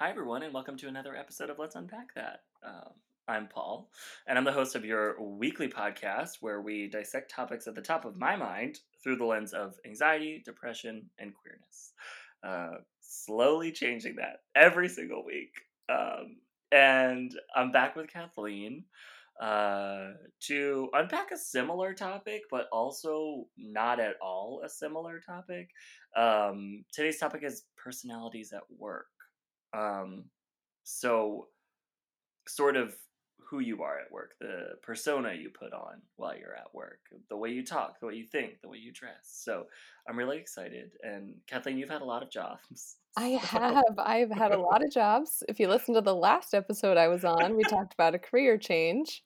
Hi, everyone, and welcome to another episode of Let's Unpack That. Um, I'm Paul, and I'm the host of your weekly podcast where we dissect topics at the top of my mind through the lens of anxiety, depression, and queerness. Uh, slowly changing that every single week. Um, and I'm back with Kathleen uh, to unpack a similar topic, but also not at all a similar topic. Um, today's topic is personalities at work. Um, so, sort of who you are at work, the persona you put on while you're at work, the way you talk, the way you think, the way you dress. So, I'm really excited. And Kathleen, you've had a lot of jobs. I have. I've had a lot of jobs. If you listen to the last episode I was on, we talked about a career change.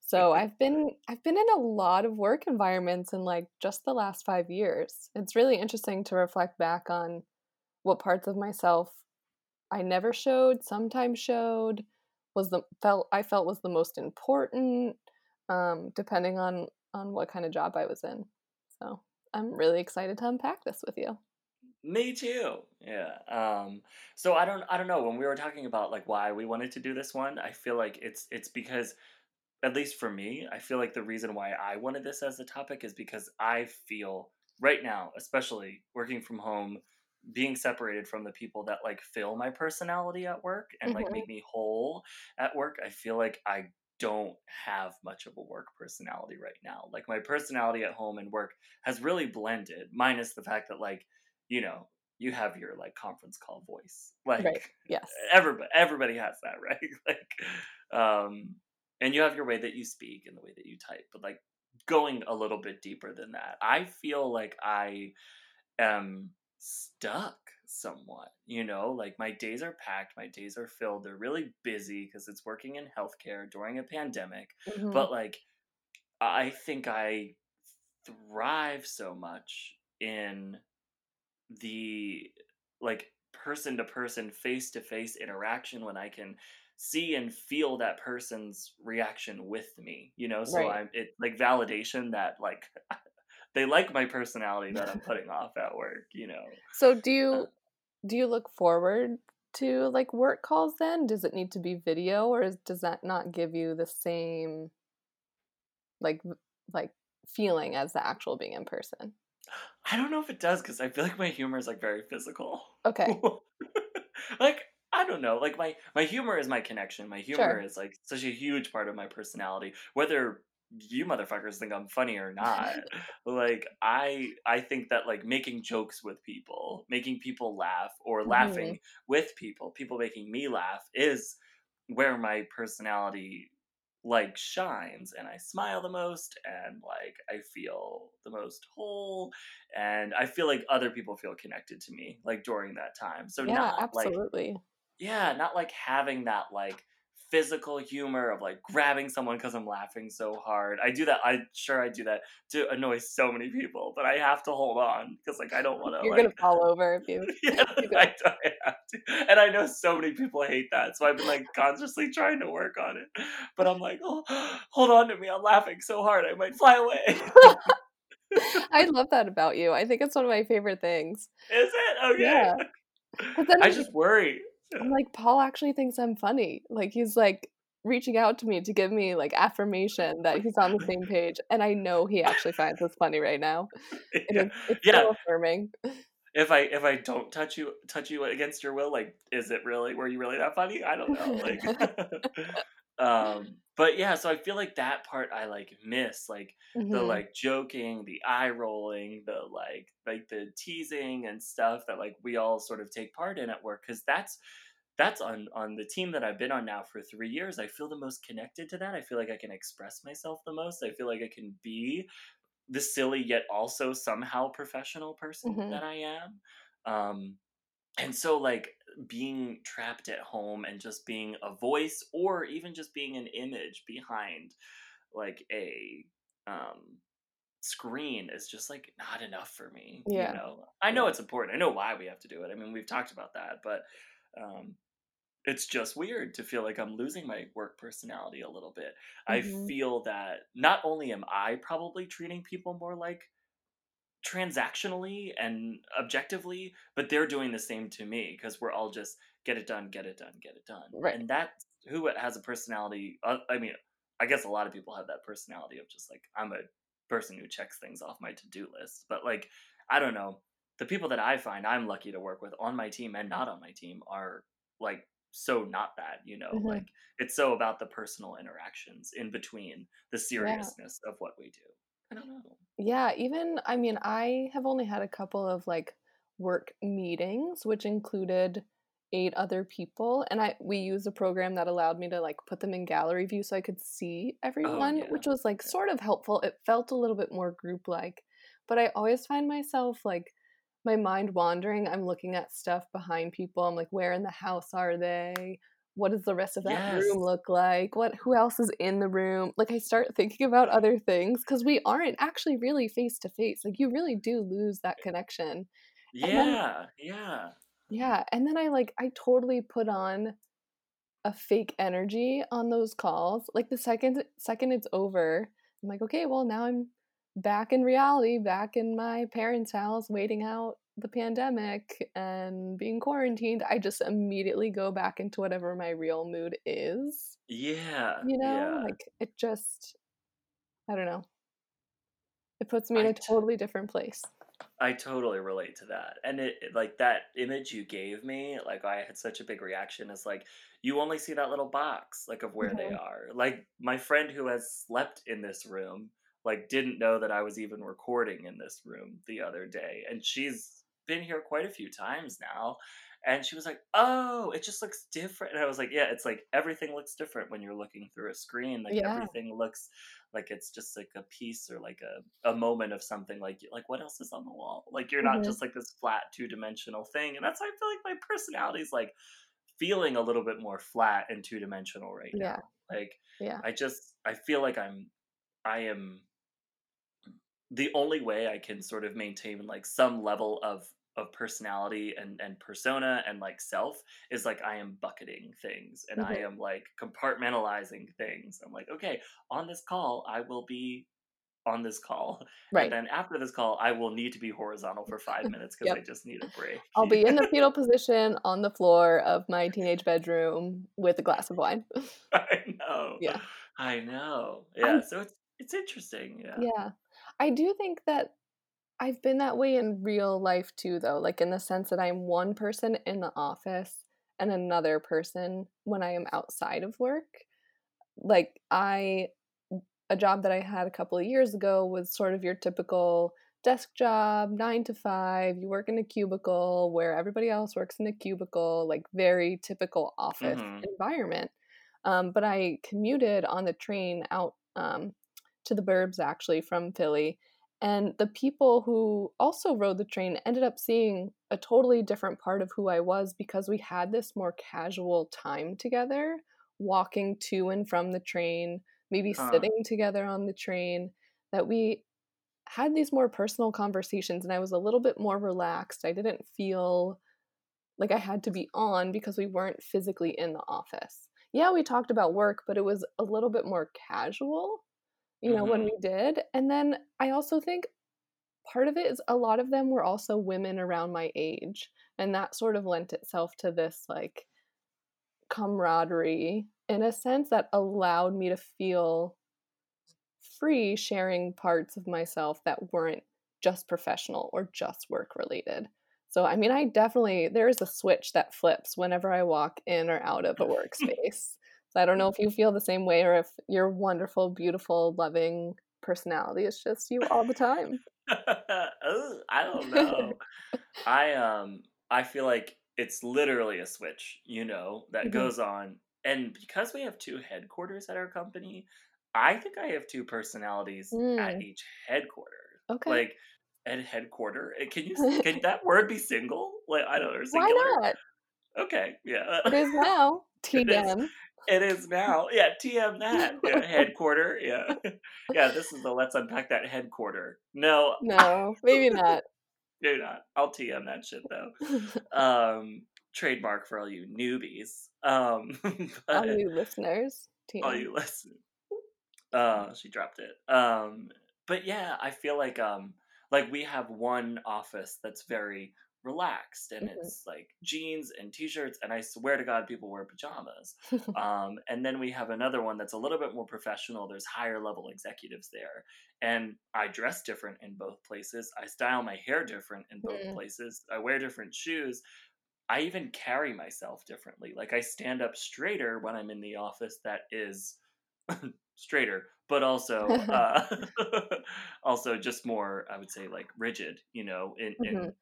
So I've been I've been in a lot of work environments in like just the last 5 years. It's really interesting to reflect back on what parts of myself I never showed, sometimes showed, was the felt I felt was the most important, um, depending on on what kind of job I was in. So I'm really excited to unpack this with you. Me too. Yeah. Um so I don't I don't know when we were talking about like why we wanted to do this one, I feel like it's it's because at least for me, I feel like the reason why I wanted this as a topic is because I feel right now, especially working from home, being separated from the people that like fill my personality at work and like Mhm. make me whole at work, I feel like I don't have much of a work personality right now. Like my personality at home and work has really blended, minus the fact that like, you know, you have your like conference call voice. Right. Like Yes. everybody everybody has that, right? like um and you have your way that you speak and the way that you type, but like going a little bit deeper than that. I feel like I am stuck somewhat you know like my days are packed my days are filled they're really busy because it's working in healthcare during a pandemic Mhm. but like i think i thrive so much in the like person to person face to face interaction when i can see and feel that person's reaction with me you know so Right. i'm it like validation that like they like my personality that i'm putting off at work you know So do uh, you do you look forward to like work calls then? Does it need to be video or is, does that not give you the same like like feeling as the actual being in person? i don't know if it does because i feel like my humor is like very physical Okay. like I don't know. Like my my humor is my connection. My humor Sure. is like such a huge part of my personality. Whether you motherfuckers think I'm funny or not, like I I think that like making jokes with people, making people laugh, or Mhm. laughing with people, people making me laugh is where my personality like shines and I smile the most and like I feel the most whole and I feel like other people feel connected to me like during that time. So Yeah, not like absolutely. yeah, not like having that like physical humor of like grabbing someone because I'm laughing so hard. I do that. I'm sure I do that to annoy so many people, but I have to hold on because like I don't want to You're gonna fall over if you Yeah. I, I have to, and I know so many people hate that, so I've been like consciously trying to work on it. But I'm like, oh, hold on to me! I'm laughing so hard, I might fly away. I love that about you. I think it's one of my favorite things. Is it okay? Yeah. But then I just worry. I'm like, Paul actually thinks I'm funny. Like he's like reaching out to me to give me like affirmation that he's on the same page. And I know he actually finds this funny right now. It Yeah. is it's Yeah. so affirming. if I if I don't touch you touch you against your will, like is it really were you really that funny? I don't know. Like um but yeah, so I feel like that part I like miss, like the Mhm. like joking, the eye rolling, the like like the teasing and stuff that like we all sort of take part in at work cuz that's that's on on the team that I've been on now for 3 years. I feel the most connected to that. I feel like I can express myself the most. I feel like I can be the silly yet also somehow professional person Mhm. that I am. Um, and so like being trapped at home and just being a voice or even just being an image behind like a um screen is just like not enough for me you Yeah. know i know it's important i know why we have to do it i mean we've talked about that but um it's just weird to feel like i'm losing my work personality a little bit i Mhm. feel that not only am i probably treating people more like transactionally and objectively, but they're doing the same to me because we're all just get it done, get it done, get it done. Right. And that's who has a personality. Uh, I mean, I guess a lot of people have that personality of just like I'm a person who checks things off my to-do list. But like I don't know, the people that I find I'm lucky to work with on my team and not on my team are like so not that, you know, Mhm. like it's so about the personal interactions in between the Yeah. seriousness of what we do. I don't know. Yeah, even I mean, I have only had a couple of like work meetings, which included eight other people, and I we used a program that allowed me to like put them in gallery view so I could see Oh everyone, yeah. which was like sort of helpful. It felt a little bit more group like, but I always find myself like my mind wandering. I'm looking at stuff behind people. I'm like, where in the house are they? What does the rest of that room look like? What who else is in the room? Like I start thinking about other things because we aren't actually really face to face. Like you really do lose that connection. And then Yeah. Yeah. yeah, and then I like I totally put on a fake energy on those calls. Like the second second it's over, I'm like, okay, well now I'm back in reality, back in my parents' house, waiting out the pandemic and being quarantined. I just immediately go back into whatever my real mood is. Yeah. You know, Yeah. like it just I don't know. It puts me in a t- totally different place. I totally relate to that. And it like that image you gave me, like I had such a big reaction is like you only see that little box like of where they Mhm. are. Like my friend who has slept in this room like didn't know that I was even recording in this room the other day and she's been here quite a few times now and she was like, "Oh, it just looks different." And I was like, "Yeah, it's like everything looks different when you're looking through a screen. Like Yeah. everything looks like it's just like a piece or like a, a moment of something like like what else is on the wall like you're not hmm just like this flat two-dimensional thing and that's why i feel like my personality's like feeling a little bit more flat and two-dimensional right Yeah. now like Yeah. i just i feel like i'm i am the only way i can sort of maintain like some level of of personality and and persona and like self is like i am bucketing things and i hmm am like compartmentalizing things i'm like okay on this call i will be on this call and Right. then after this call i will need to be horizontal for five minutes because i just need a break I'll be in the fetal position on the floor of my teenage bedroom with a glass of wine. i know yeah. i know I yeah so it's it's interesting yeah yeah. I do think that I've been that way in real life too though, like in the sense that I'm one person in the office and another person when I am outside of work. Like I a job that I had a couple of years ago was sort of your typical desk job, nine to five. You work in a cubicle where everybody else works in a cubicle, like very typical office mm-hmm environment. Um, but I commuted on the train out um, to the burbs actually from Philly. And the people who also rode the train ended up seeing a totally different part of who I was because we had this more casual time together, walking to and from the train, maybe huh sitting together on the train, that we had these more personal conversations and I was a little bit more relaxed. I didn't feel like I had to be on because we weren't physically in the office. Yeah, we talked about work, but it was a little bit more casual, you know, when mm-hmm we did. And then I also think part of it is a lot of them were also women around my age. And that sort of lent itself to this like camaraderie in a sense that allowed me to feel free sharing parts of myself that weren't just professional or just work related. So, I mean, I definitely, there is a switch that flips whenever I walk in or out of a workspace. So, I don't know if you feel the same way or if your wonderful, beautiful, loving personality is just you all the time. oh, I don't know. I um I feel like it's literally a switch, you know, that hmm goes on. And because we have two headquarters at our company, I think I have two personalities at Mm, each headquarter. okay. Like at headquarter. eh, Can you can that word be single? Like I don't know, Why not? Okay, yeah. It is now. TM. It is now. Yeah, TM that. Yeah, headquarter. Yeah. Yeah, this is the let's unpack that headquarter. No, no, maybe not. do not. I'll TM that shit though. Um trademark for all you newbies. Um All you listeners, all you listen. Uh she dropped it. Um but yeah, I feel like um like we have one office that's very relaxed and Mhm. it's like jeans and t-shirts and i swear to god people wear pajamas um, and then we have another one that's a little bit more professional there's higher level executives there and i dress different in both places i style my hair different in both Mm. places i wear different shoes i even carry myself differently like i stand up straighter when i'm in the office that is straighter but also uh, also just more i would say like rigid you know in, in Mhm.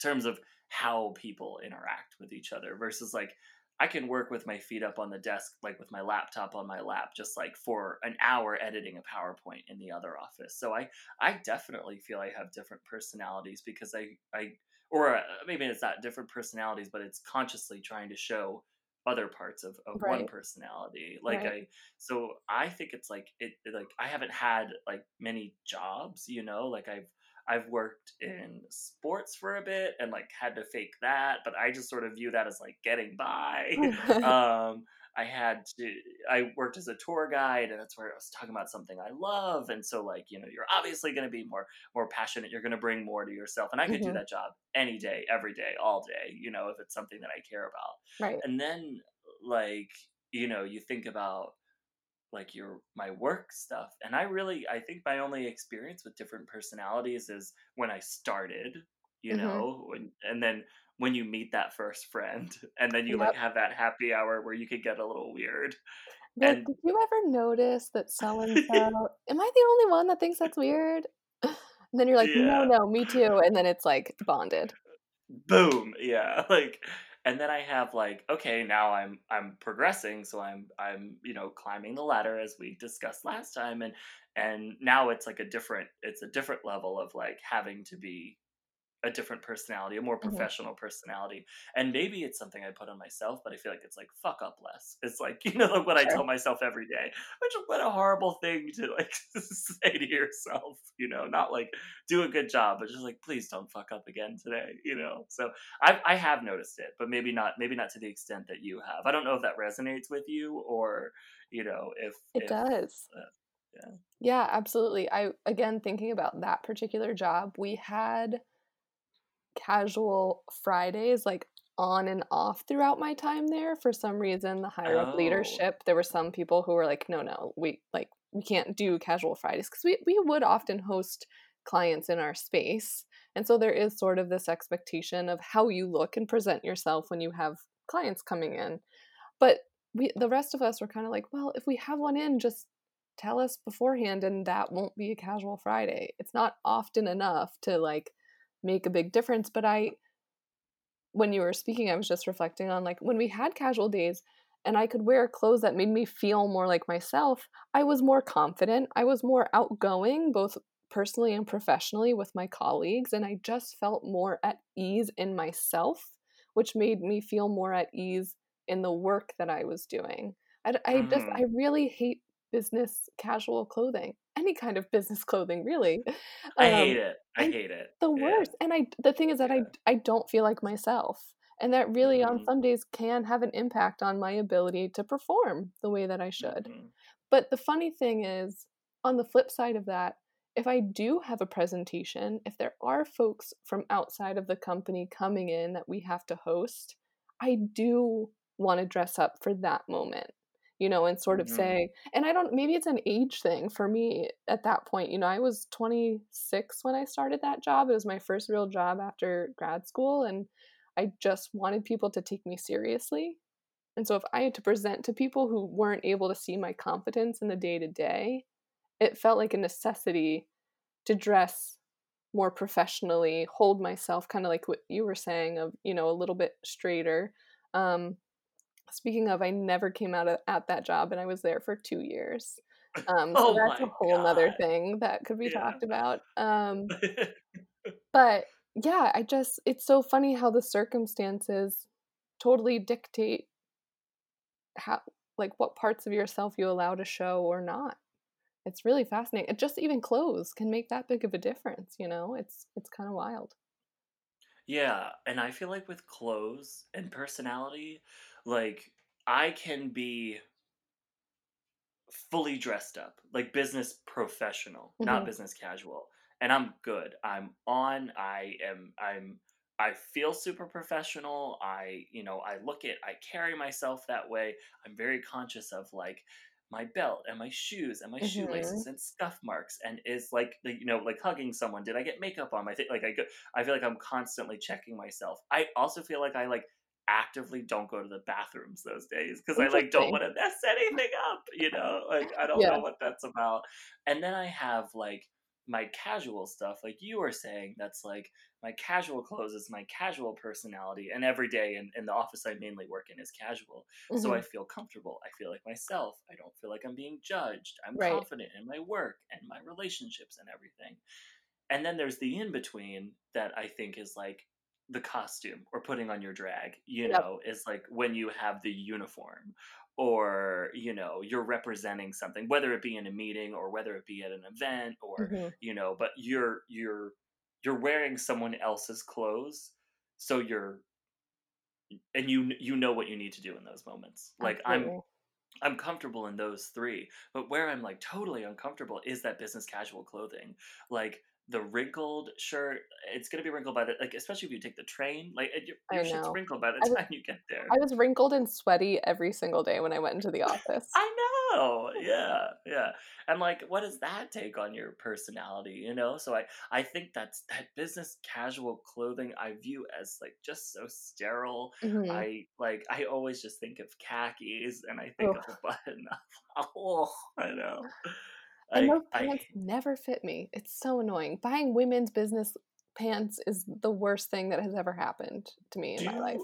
Terms of how people interact with each other versus like I can work with my feet up on the desk, like with my laptop on my lap, just like for an hour editing a PowerPoint in the other office. So I, I definitely feel I have different personalities because I, I, or uh, maybe it's not different personalities, but it's consciously trying to show other parts of, of one personality. Like Right. I, so I think it's like it, like I haven't had like many jobs, you know, like I've, I've worked in sports for a bit and like had to fake that, but I just sort of view that as like getting by. um, I had to, I worked as a tour guide and that's where I was talking about something I love. And so like, you know, you're obviously going to be more, more passionate. You're going to bring more to yourself. And I could do Mhm. that job any day, every day, all day, you know, if it's something that I care about. Right. And then like, you know, you think about like your my work stuff and i really i think my only experience with different personalities is when i started you Mhm. know when, and then when you meet that first friend and then you like have that happy hour where you could get a little weird like, and did you ever notice that so and so? Am I the only one that thinks that's weird? And then you're like, no, no, me too. And then it's like bonded. boom yeah like and then i have like okay now i'm i'm progressing so i'm i'm you know climbing the ladder as we discussed last time and and now it's like a different it's a different level of like having to be a different personality, a more Mhm. professional personality. And maybe it's something I put on myself, but I feel like it's like fuck up less. It's like, you know, like what I tell myself every day. Which what a horrible thing to like say to yourself, you know, not like do a good job, but just like please don't fuck up again today, you know. So I I have noticed it, but maybe not maybe not to the extent that you have. I don't know if that resonates with you or, you know, if It if does. uh, yeah. Yeah, absolutely. I, again, thinking about that particular job, we had casual Fridays like on and off throughout my time there. For some reason, the higher up Oh. leadership, there were some people who were like, no, no, we like, we can't do casual Fridays because we, we would often host clients in our space. And so there is sort of this expectation of how you look and present yourself when you have clients coming in. But we, the rest of us were kind of like, well, if we have one in, just tell us beforehand and that won't be a casual Friday. It's not often enough to like make a big difference. But I, when you were speaking, I was just reflecting on like when we had casual days and I could wear clothes that made me feel more like myself, I was more confident. I was more outgoing, both personally and professionally with my colleagues. And I just felt more at ease in myself, which made me feel more at ease in the work that I was doing. I, I just, hmm I really hate business casual clothing, any kind of business clothing, really. I hate Um, it. I hate it. the Yeah. worst. And I the thing is that I Yeah. I don't feel like myself. And that really on hmm some days can have an impact on my ability to perform the way that I should. hmm But the funny thing is, on the flip side of that, if I do have a presentation, if there are folks from outside of the company coming in that we have to host, I do want to dress up for that moment, you know, and sort of hmm say, and I don't, maybe it's an age thing for me at that point. You know, I was 26 when I started that job. It was my first real job after grad school, and I just wanted people to take me seriously. And so if I had to present to people who weren't able to see my competence in the day to day, it felt like a necessity to dress more professionally, hold myself kind of like what you were saying of, you know, a little bit straighter. Um, speaking of, I never came out of, at that job and I was there for two years. Um, so Oh that's a whole god. thing that could be Yeah. talked about. Um, but yeah, I just, it's so funny how the circumstances totally dictate how, like, what parts of yourself you allow to show or not. It's really fascinating. It just even clothes can make that big of a difference, you know? It's it's kind of wild. yeah, and I feel like with clothes and personality, like I can be fully dressed up, like business professional, not Mhm. business casual. And I'm good. I'm on. I am I'm I feel super professional. I, you know, I look at, I carry myself that way. I'm very conscious of like my belt and my shoes and my hmm shoelaces and scuff marks and is like, you know, like hugging someone. Did I get makeup on my thing? Like I go, I feel like I'm constantly checking myself. I also feel like I like actively don't go to the bathrooms those days because I like don't want to mess anything up, you know? Like I don't Yeah. know what that's about. And then I have like my casual stuff, like you were saying, that's like my casual clothes is my casual personality. And every day in, in the office I mainly work in is casual. So hmm I feel comfortable. I feel like myself. I don't feel like I'm being judged. I'm Right. confident in my work and my relationships and everything. And then there's the in between that I think is like the costume or putting on your drag, you Yep. know, is like when you have the uniform or, you know, you're representing something, whether it be in a meeting or whether it be at an event or, hmm you know, but you're you're you're wearing someone else's clothes so you're and you you know what you need to do in those moments. Like I'm I'm comfortable in those three, but where I'm like totally uncomfortable is that business casual clothing. Like the wrinkled shirt, it's gonna be wrinkled by the like, especially if you take the train. Like your, your know. wrinkled by the was time you get there. I was wrinkled and sweaty every single day when I went into the office. I know, yeah, yeah. And like, what does that take on your personality? You know, so I I think that's that business casual clothing I view as like just so sterile. hmm I like I always just think of khakis and I think Ugh. of a button. oh, I know. And I those I pants never fit me. It's so annoying. Buying women's business pants is the worst thing that has ever happened to me in my life.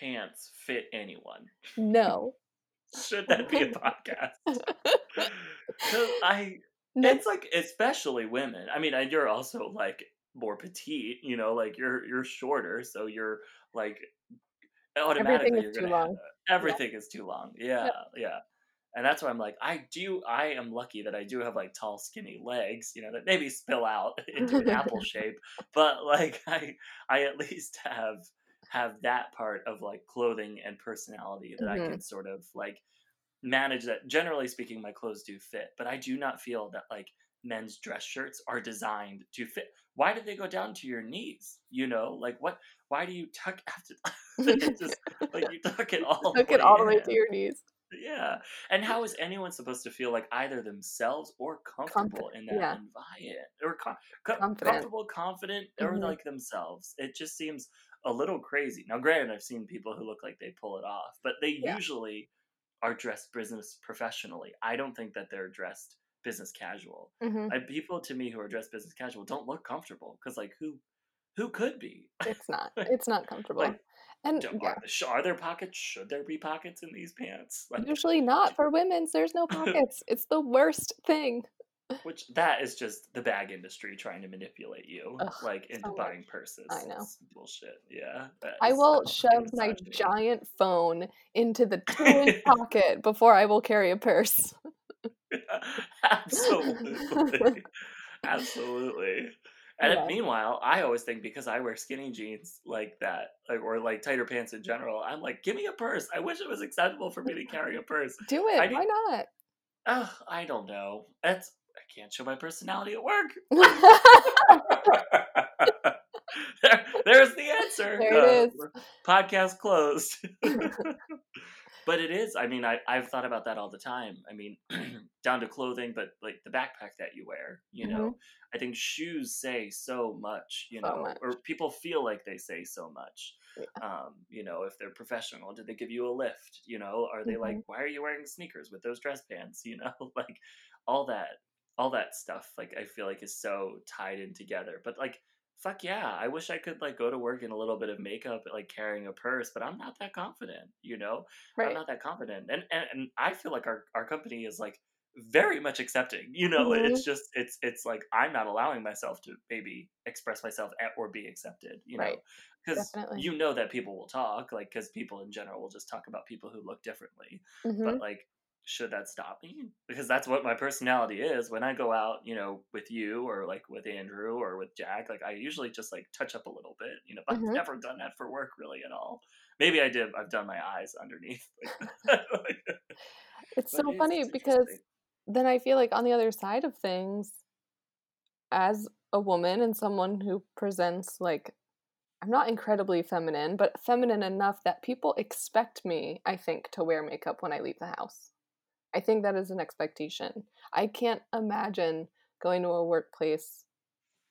pants fit anyone? No. Should that be a podcast? I No. it's like especially women. I mean, and you're also like more petite, you know, like you're you're shorter, so you're like Everything automatically is you're too long. everything is too long. Yeah, Yep. yeah. And that's why I'm like, I do I am lucky that I do have like tall, skinny legs, you know, that maybe spill out into an apple shape. But like I I at least have have that part of like clothing and personality that I hmm can sort of like manage that. Generally speaking my clothes do fit but i do not feel that like men's dress shirts are designed to fit. Why do they go down to your knees? You know like what why do you tuck after just like you tuck it all Tuck it all the way to your knees. Yeah and how is anyone supposed to feel like either themselves or comfortable Confident. in that Yeah. environment or com- co- Confident. comfortable confident or hmm like themselves it just seems a little crazy now granted i've seen people who look like they pull it off but they Yeah. usually are dressed business professionally i don't think that they're dressed business casual hmm I, people to me who are dressed business casual don't look comfortable because like who who could be It's not. It's not comfortable. like And yeah, are, are there pockets should there be pockets in these pants like usually not for women's. There's no pockets. It's the worst thing. Which that is just the bag industry trying to manipulate you, Ugh, like into so buying purses. I know. It's bullshit. Yeah, I will shove my giant phone into the pocket before I will carry a purse. Absolutely, absolutely. And Yeah. meanwhile, I always think because I wear skinny jeans like that, like or like tighter pants in general, I'm like, give me a purse. I wish it was acceptable for me to carry a purse. Do it. need. Why not? Oh, I don't know. That's I can't show my personality at work. there, there's the answer. there it Uh, is. podcast closed. But it is. I mean, I, I've thought about that all the time. I mean, down to clothing, but like the backpack that you wear, you hmm know, I think shoes say so much, you So know, much. or people feel like they say so much. Yeah. Um, you know, if they're professional, did they give you a lift? You know, are they like, hmm why are you wearing sneakers with those dress pants? You know, like all that, all that stuff. Like I feel like is so tied in together. But like, fuck yeah, I wish I could like go to work in a little bit of makeup, like carrying a purse. But I'm not that confident. You know, I'm not that confident, and and, and I feel like our our company is like very much accepting you know? Hmm it's just it's it's like i'm not allowing myself to maybe express myself at, or be accepted you know? Because you know that people will talk like because people in general will just talk about people who look differently hmm but like should that stop me? Because that's what my personality is. When i go out you know with you or like with andrew or with jack like i usually just like touch up a little bit you know but i've hmm never done that for work really at all. Maybe i did i've done my eyes underneath It's so funny it's because then I feel like on the other side of things, as a woman and someone who presents like I'm not incredibly feminine, but feminine enough that people expect me, I think, to wear makeup when I leave the house. I think that is an expectation. I can't imagine going to a workplace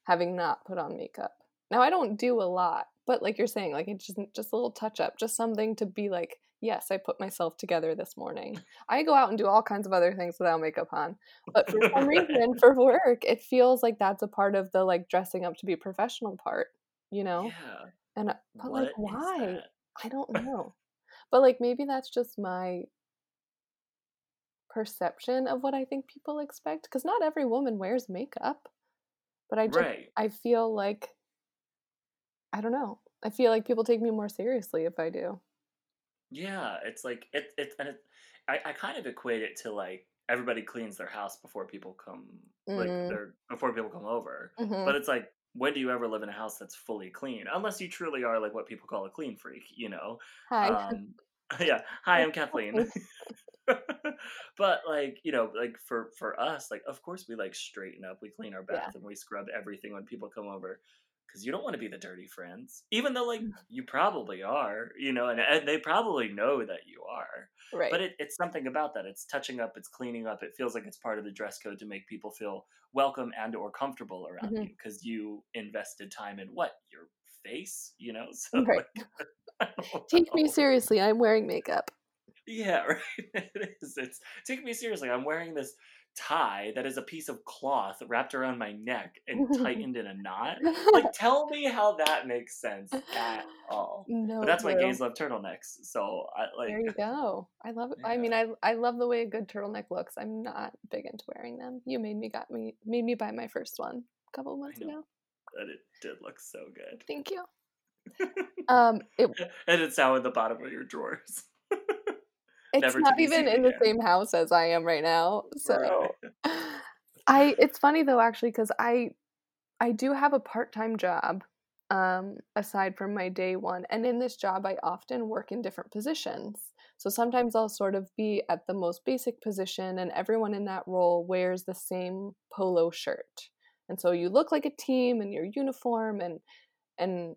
having not put on makeup. Now I don't do a lot, but like you're saying, like it's just just a little touch up, just something to be like, yes, I put myself together this morning. I go out and do all kinds of other things without makeup on. But for some reason for work, it feels like that's a part of the like dressing up to be professional part, you know? Yeah. And uh, but What like why? I don't know. But like maybe that's just my perception of what I think people expect because not every woman wears makeup. But I just Right. I feel like I don't know. I feel like people take me more seriously if I do. Yeah, it's like it it and it I, I kind of equate it to like everybody cleans their house before people come like Mm, they're before people come over. mhm. But it's like when do you ever live in a house that's fully clean? Unless you truly are like what people call a clean freak, you know. Hi. Um yeah, hi, I'm Kathleen. but like, you know, like for for us, like of course we like straighten up, we clean our Yeah. bath and we scrub everything when people come over cuz you don't want to be the dirty friends. Even though like Mm. you probably are, you know, and, and they probably know that you are. Right. But it, it's something about that. It's touching up, it's cleaning up. It feels like it's part of the dress code to make people feel welcome and or comfortable around Mhm. you because you invested time in what? Your face, you know? So Right. like Take me seriously. I'm wearing makeup. Yeah, right. It is. It's take me seriously. I'm wearing this tie that is a piece of cloth wrapped around my neck and tightened in a knot. Like, tell me how that makes sense at all. no But that's why gays love turtlenecks. So I like, There you go. I love it. I mean, I I love the way a good turtleneck looks. I'm not big into wearing them. You made me got me made me buy my first one a couple of months ago. that it did look so good, Thank you. Um, it and it's now in the bottom of your drawers, it's not even in the same house as I am right now. So I it's funny though actually cuz I I do have a part-time job um aside from my day one and in this job I often work in different positions. So sometimes I'll sort of be at the most basic position and everyone in that role wears the same polo shirt. And so you look like a team in your uniform and and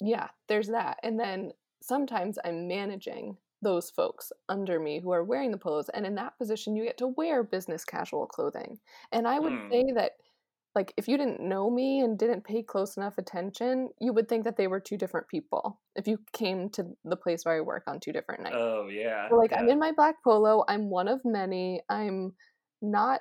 yeah, there's that. And then sometimes I'm managing those folks under me who are wearing the polos. And in that position, you get to wear business casual clothing. And I would Hmm. say that, like, if you didn't know me and didn't pay close enough attention, you would think that they were two different people if you came to the place where I work on two different nights. Oh yeah, So, like, I'm in my black polo. I'm one of many. I'm not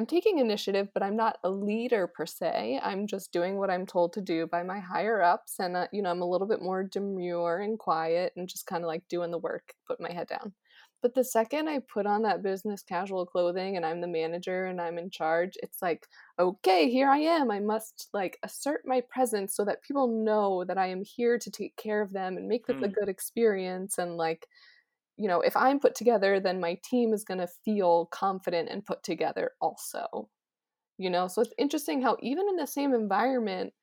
I'm taking initiative, but I'm not a leader per se. I'm just doing what I'm told to do by my higher ups. And, uh, you know, I'm a little bit more demure and quiet and just kind of like doing the work, putting my head down. But the second I put on that business casual clothing and I'm the manager and I'm in charge, it's like, okay, here I am. I must like assert my presence so that people know that I am here to take care of them and make this a Hmm. good experience. And like, you know, if I'm put together, then my team is going to feel confident and put together also. You know, so it's interesting how even in the same environment,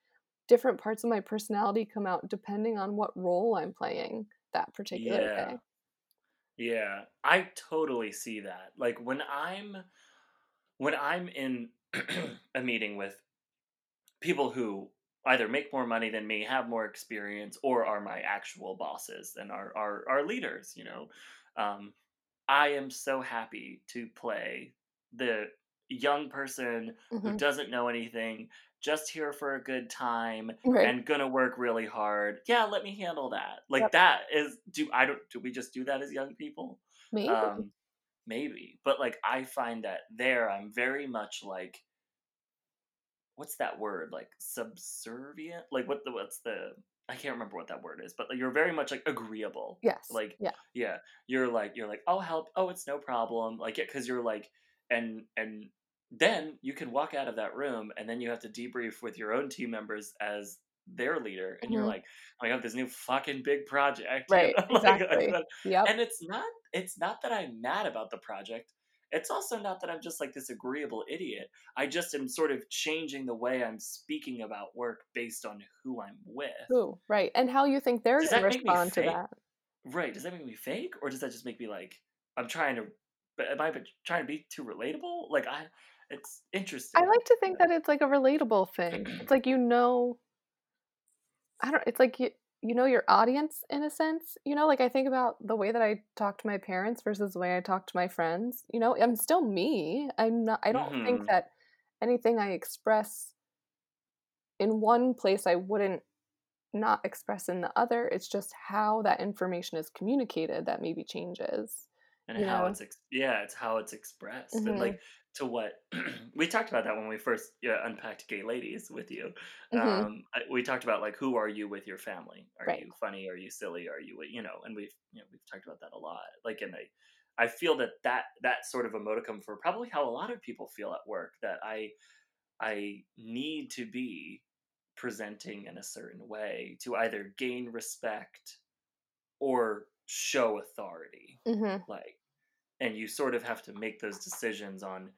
different parts of my personality come out depending on what role I'm playing that particular Yeah, day. yeah. I totally see that. Like when I'm when I'm in a meeting with people who either make more money than me, have more experience, or are my actual bosses and are are, are leaders, you know. Um, I am so happy to play the young person who hmm doesn't know anything, just here for a good time Right. and gonna work really hard. Yeah, let me handle that. Like Yep. that is do I don't do we just do that as young people? Maybe. Um maybe. But like I find that there I'm very much like what's that word? Like subservient? Like what the what's the I can't remember what that word is, but like, you're very much like agreeable. Yes. Like Yeah. yeah, you're like you're like I'll help. Oh, it's no problem. Like it because you're like and and then you can walk out of that room and then you have to debrief with your own team members as their leader and you're hmm like I have this new fucking big project, you Right. know? like, Exactly. Yep. and it's not it's not that I'm mad about the project. It's also not that I'm just like this agreeable idiot. I just am sort of changing the way I'm speaking about work based on who I'm with. Ooh, right. And how you think they're going to that make me respond to that. Right. Does that make me fake, or does that just make me like I'm trying to? But am I trying to be too relatable? Like I, it's interesting. I like to think that it's like a relatable thing. It's like you know I don't it's like you you know your audience in a sense. You know, like I think about the way that I talk to my parents versus the way I talk to my friends. You know, I'm still me. I'm not I don't think hmm that anything I express in one place I wouldn't not express in the other. It's just how that information is communicated that maybe changes. and how know? it's ex- yeah it's how it's expressed and Mhm. like to what we talked about that when we first yeah, unpacked gay ladies with you Mhm. um I, we talked about like who are you with your family are Right. you funny are you silly are you you know and we've you know we've talked about that a lot like and i i feel that that that sort of a modicum for probably how a lot of people feel at work that i i need to be presenting in a certain way to either gain respect or show authority Mhm. like and you sort of have to make those decisions on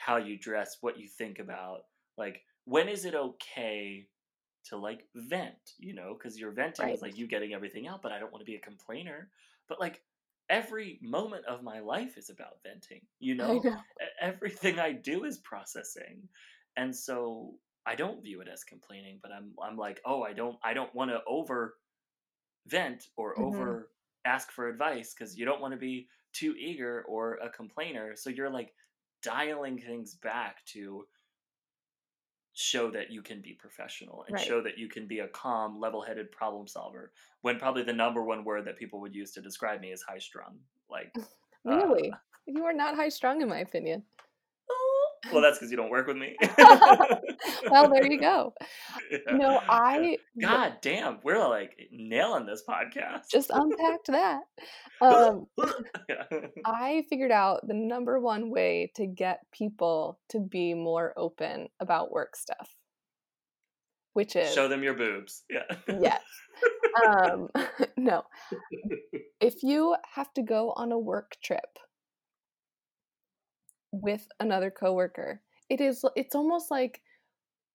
how you dress what you think about like when is it okay to like vent you know because your venting Right. is like you getting everything out but i don't want to be a complainer but like every moment of my life is about venting you know know. Everything i do is processing and so i don't view it as complaining but i'm i'm like oh i don't i don't want to over vent or Mhm. over ask for advice because you don't want to be too eager or a complainer. So you're like dialing things back to show that you can be professional and Right. show that you can be a calm, level headed problem solver. When probably the number one word that people would use to describe me is high strung. Like, uh, Really? You are not high strung in my opinion. Well, that's because you don't work with me. Well, there you go. Yeah. Know, I God damn, we're like nailing this podcast. just unpacked that. Um, Yeah. I figured out the number one way to get people to be more open about work stuff, which is Show them your boobs. Yeah. yes. Um, no, if you have to go on a work trip with another coworker, it is it's almost like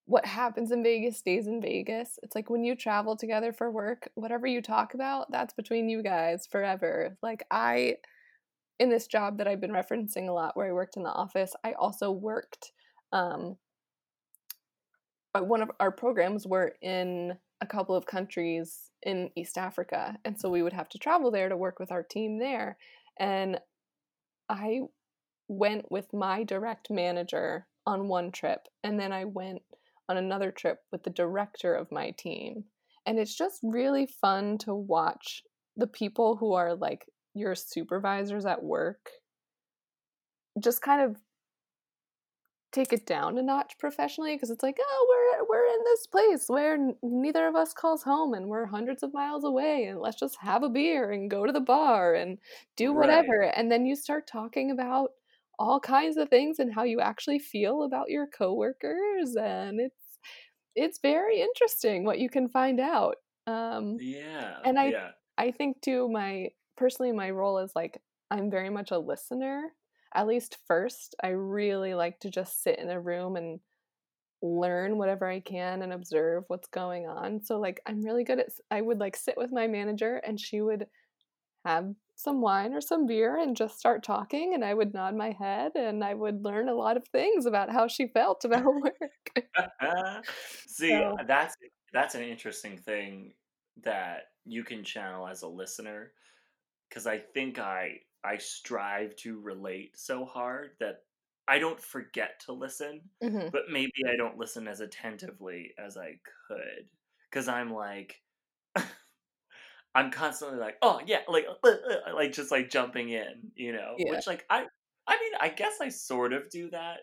what happens in Vegas stays in Vegas. It's like when you travel together for work, whatever you talk about, that's between you guys forever. Like I in this job that I've been referencing a lot where I worked in the office, I also worked um uh, one of our programs were in a couple of countries in East Africa. And so we would have to travel there to work with our team there. And I went with my direct manager on one trip, and then I went on another trip with the director of my team. And it's just really fun to watch the people who are like your supervisors at work just kind of take it down a notch professionally because it's like oh we're we're in this place where n- neither of us calls home and we're hundreds of miles away and let's just have a beer and go to the bar and do Right. whatever and then you start talking about all kinds of things and how you actually feel about your coworkers and it's it's very interesting what you can find out um Yeah. and i Yeah. i think too my personally my role is like i'm very much a listener at least first i really like to just sit in a room and learn whatever i can and observe what's going on so like i'm really good at i would like sit with my manager and she would have some wine or some beer and just start talking and i would nod my head and i would learn a lot of things about how she felt about work. See, so that's that's an interesting thing that you can channel as a listener because I think I I strive to relate so hard that I don't forget to listen, mhm, but maybe I don't listen as attentively as I could because I'm like I'm constantly like, oh yeah, like uh, uh, like just like jumping in, you know, yeah which like I I mean I guess I sort of do that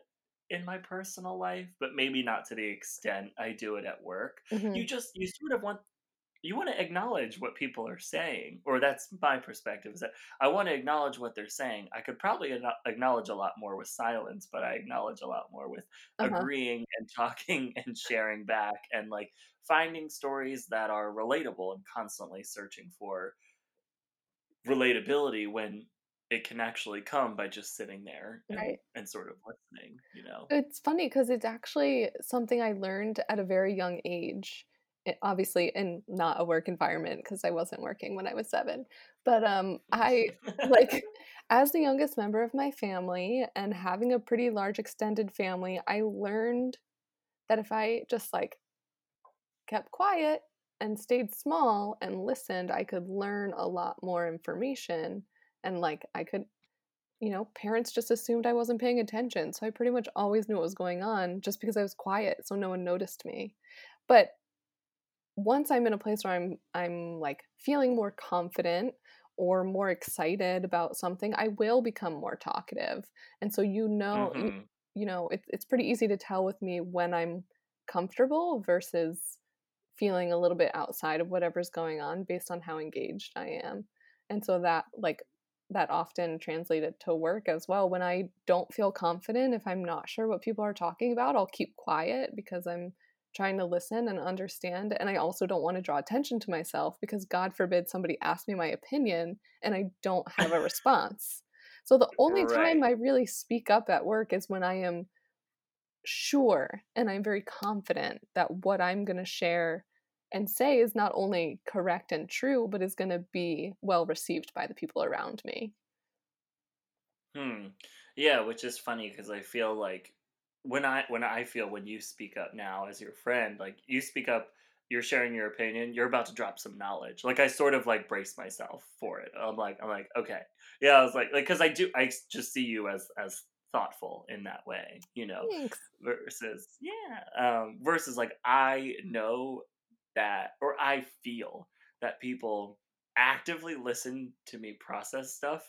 in my personal life, but maybe not to the extent I do it at work. You mhm, just you sort of want you want to acknowledge what people are saying, or that's my perspective. Is that I want to acknowledge what they're saying. I could probably acknowledge a lot more with silence, but I acknowledge a lot more with uh-huh agreeing and talking and sharing back and like finding stories that are relatable and constantly searching for relatability when it can actually come by just sitting there and right and sort of listening. You know. It's funny because it's actually something I learned at a very young age. It, obviously, in not a work environment because I wasn't working when I was seven. But um, I like as the youngest member of my family and having a pretty large extended family, I learned that if I just like kept quiet and stayed small and listened, I could learn a lot more information and like I could you know, parents just assumed I wasn't paying attention. So I pretty much always knew what was going on just because I was quiet so no one noticed me. But once I'm in a place where I'm I'm like feeling more confident or more excited about something, I will become more talkative. And so you know mm-hmm. you, you know, it's it's pretty easy to tell with me when I'm comfortable versus feeling a little bit outside of whatever's going on based on how engaged I am. And so that like that often translated to work as well. When I don't feel confident, if I'm not sure what people are talking about, I'll keep quiet because I'm trying to listen and understand. And I also don't want to draw attention to myself because God forbid somebody asks me my opinion and I don't have a response. So the only right. time I really speak up at work is when I am sure and I'm very confident that what I'm going to share and say is not only correct and true, but is going to be well received by the people around me. Hmm. Yeah, which is funny because I feel like when I when I feel when you speak up now as your friend, like you speak up, you're sharing your opinion, you're about to drop some knowledge. Like I sort of like brace myself for it. I'm like I'm like okay, yeah. I was like like because I do I just see you as as thoughtful in that way, you know. Thanks. Versus yeah, um, versus like I know that, or I feel that people actively listen to me process stuff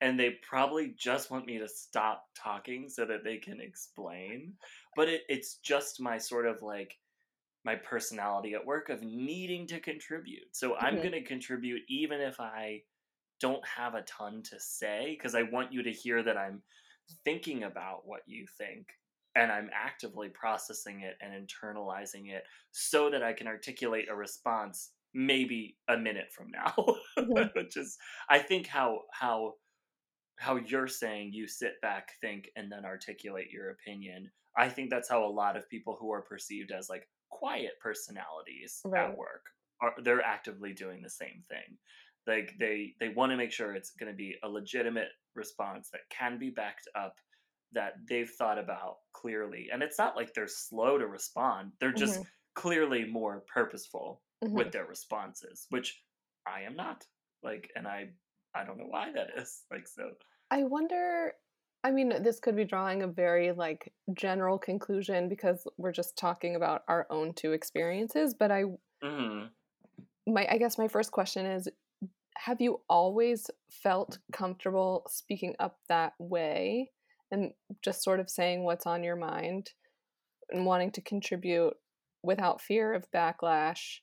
and they probably just want me to stop talking so that they can explain. But it, it's just my sort of like my personality at work of needing to contribute. So mm-hmm. I'm going to contribute even if I don't have a ton to say because I want you to hear that I'm thinking about what you think and I'm actively processing it and internalizing it so that I can articulate a response maybe a minute from now mm-hmm. which is I think how how how you're saying you sit back think and then articulate your opinion I think that's how a lot of people who are perceived as like quiet personalities right. at work are they're actively doing the same thing like they they want to make sure it's going to be a legitimate response that can be backed up that they've thought about clearly. And it's not like they're slow to respond, they're just mm-hmm. clearly more purposeful mm-hmm. with their responses, which I am not. Like, and I, I don't know why that is. Like, so. I wonder. I mean, this could be drawing a very like general conclusion because we're just talking about our own two experiences. But I, mm-hmm. my, I guess my first question is, have you always felt comfortable speaking up that way and just sort of saying what's on your mind and wanting to contribute without fear of backlash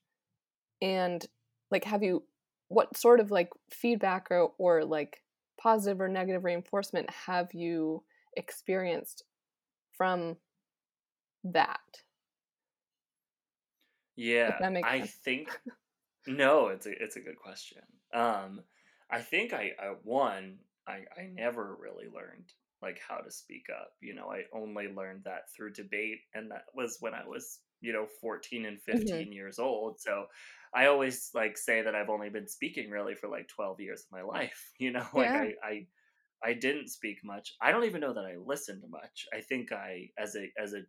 and like have you what sort of like feedback or, or like positive or negative reinforcement have you experienced from that yeah that i sense. think no it's a it's a good question um i think i, I one I, I never really learned like how to speak up. You know, I only learned that through debate, and that was when I was, you know, 14 and mm-hmm. 15 mm-hmm. years old. So I always like say that I've only been speaking really for like 12 years of my life. You know, like yeah. I, I I didn't speak much. I don't even know that I listened much. I think I as a as a